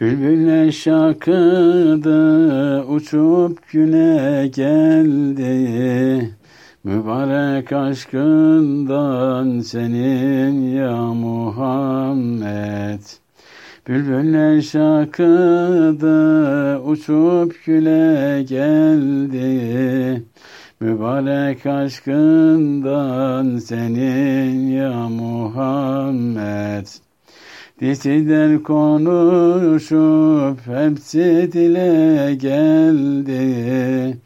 Bülbüller şakıdı uçup güne geldi. Mübarek aşkından senin ya Muhammed. Bülbüller şakıdı uçup güle geldi. Mübarek aşkından senin ya Muhammed Diziden konuşup hepsi dile geldi.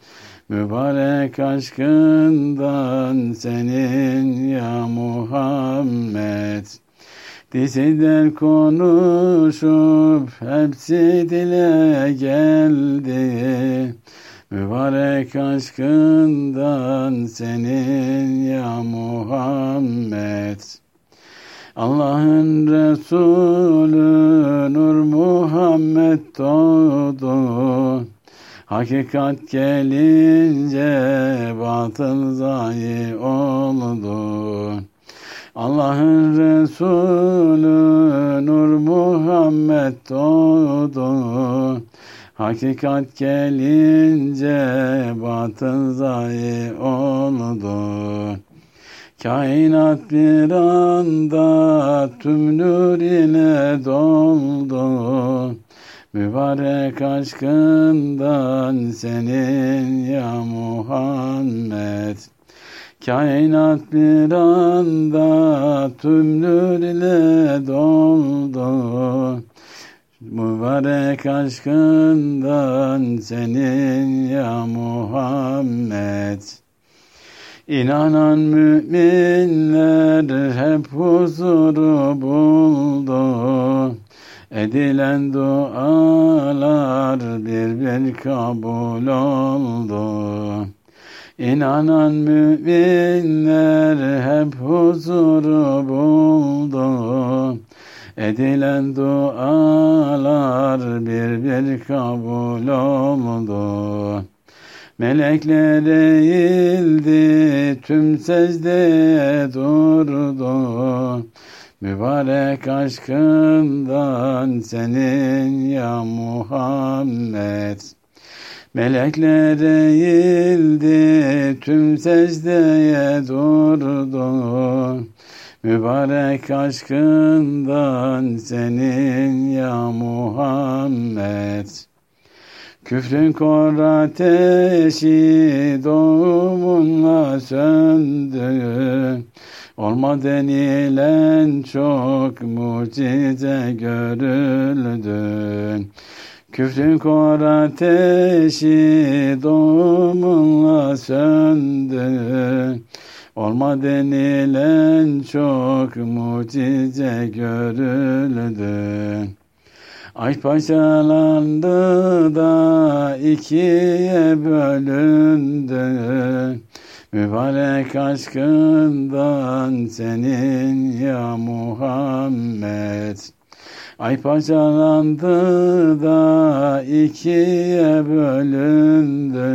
Mübarek aşkından senin ya Muhammed. Diziden konuşup hepsi dile geldi. Mübarek aşkından senin ya Muhammed Allah'ın Resulü Nur Muhammed doğdu Hakikat gelince batıl zayi oldu. Allah'ın Resulü Nur Muhammed doğdu. Hakikat gelince batıl zayi oldu. Kainat bir anda tüm nur ile doldu. Mübarek aşkından senin ya Muhammed. Kainat bir anda tüm nur ile doldu. Mübarek aşkından senin ya Muhammed. İnanan müminler hep huzuru buldu. Edilen dualar bir bir kabul oldu. İnanan müminler hep huzuru buldu. Edilen dualar bir bir kabul oldu. Melekler eğildi, tüm secdeye durdu. Mübarek aşkından senin ya Muhammed. Melekler eğildi, tüm secdeye durdu. Mübarek aşkından senin ya Muhammed. Küfrün kor ateşi doğumunla söndü. Olma denilen çok mucize görüldü. Küfrün kor ateşi doğumunla söndü. Olma denilen çok mucize görüldü. Ay parçalandı da ikiye bölündü. Mübarek aşkından senin ya Muhammed. Ay parçalandı da ikiye bölündü.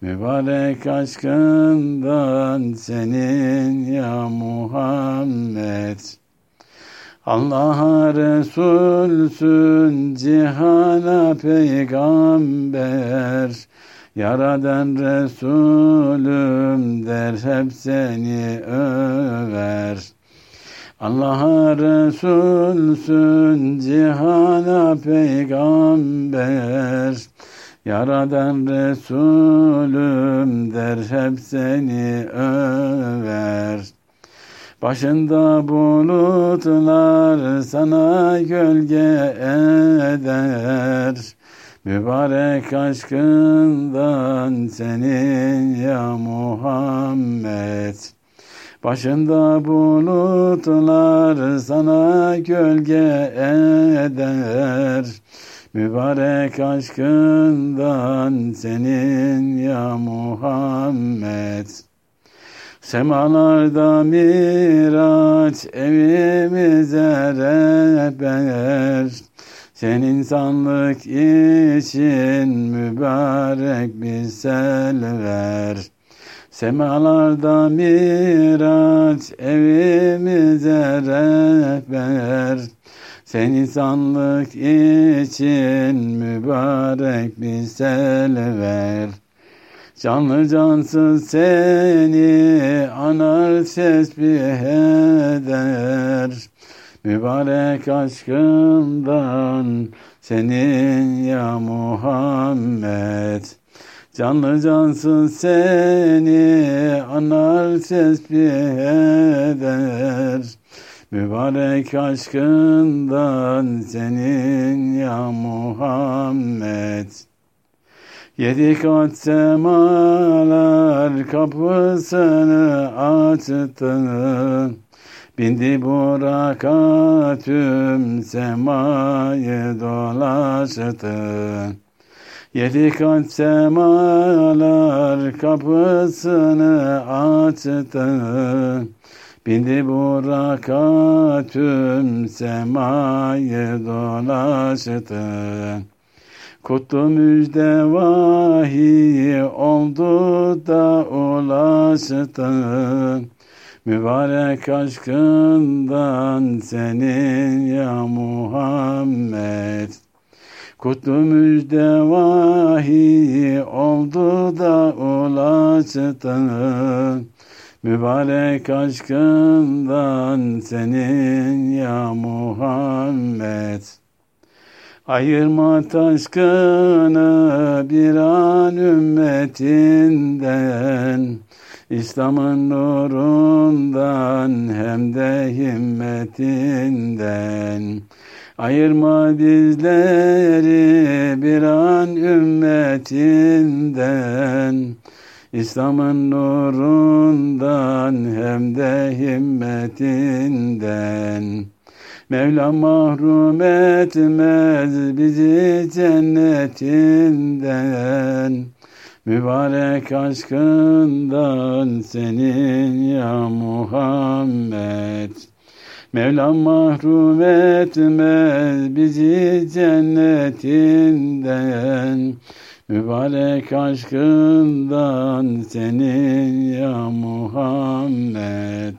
Mübarek aşkından senin ya Muhammed. Allah'a Resulsün, cihana peygamber. Yaradan Resulüm der hep seni över. Allah'a Resulsün, cihana peygamber. Yaradan Resulüm der hep seni över. Başında bulutlar sana gölge eder. Mübarek aşkından senin ya Muhammed. Başında bulutlar sana gölge eder. Mübarek aşkından senin ya Muhammed. Semalarda miraç evimize rehber. Sen insanlık için mübarek bir selver. Semalarda miraç evimize rehber. Sen insanlık için mübarek bir selver. Canlı cansız seni anar tesbih eder. Mübarek aşkından senin ya Muhammed. Canlı cansız seni anar tesbih eder. Mübarek aşkından senin ya Muhammed. Yedi kat semalar kapısını açtı. Bindi buraka tüm semayı dolaştı. Yedi kat semalar kapısını açtı. Bindi buraka tüm semayı dolaştı. Kutlu müjde vahiy oldu da ulaştı. Mübarek aşkından senin ya Muhammed. Kutlu müjde vahiy oldu da ulaştı. Mübarek aşkından senin ya Muhammed. Ayırma taşkını bir an ümmetinden, İslam'ın nurundan hem de himmetinden. Ayırma bizleri bir an ümmetinden, İslam'ın nurundan hem de himmetinden. Mevla mahrum etmez bizi cennetinden. Mübarek aşkından senin ya Muhammed. Mevlam mahrum etmez bizi cennetinden. Mübarek aşkından senin ya Muhammed.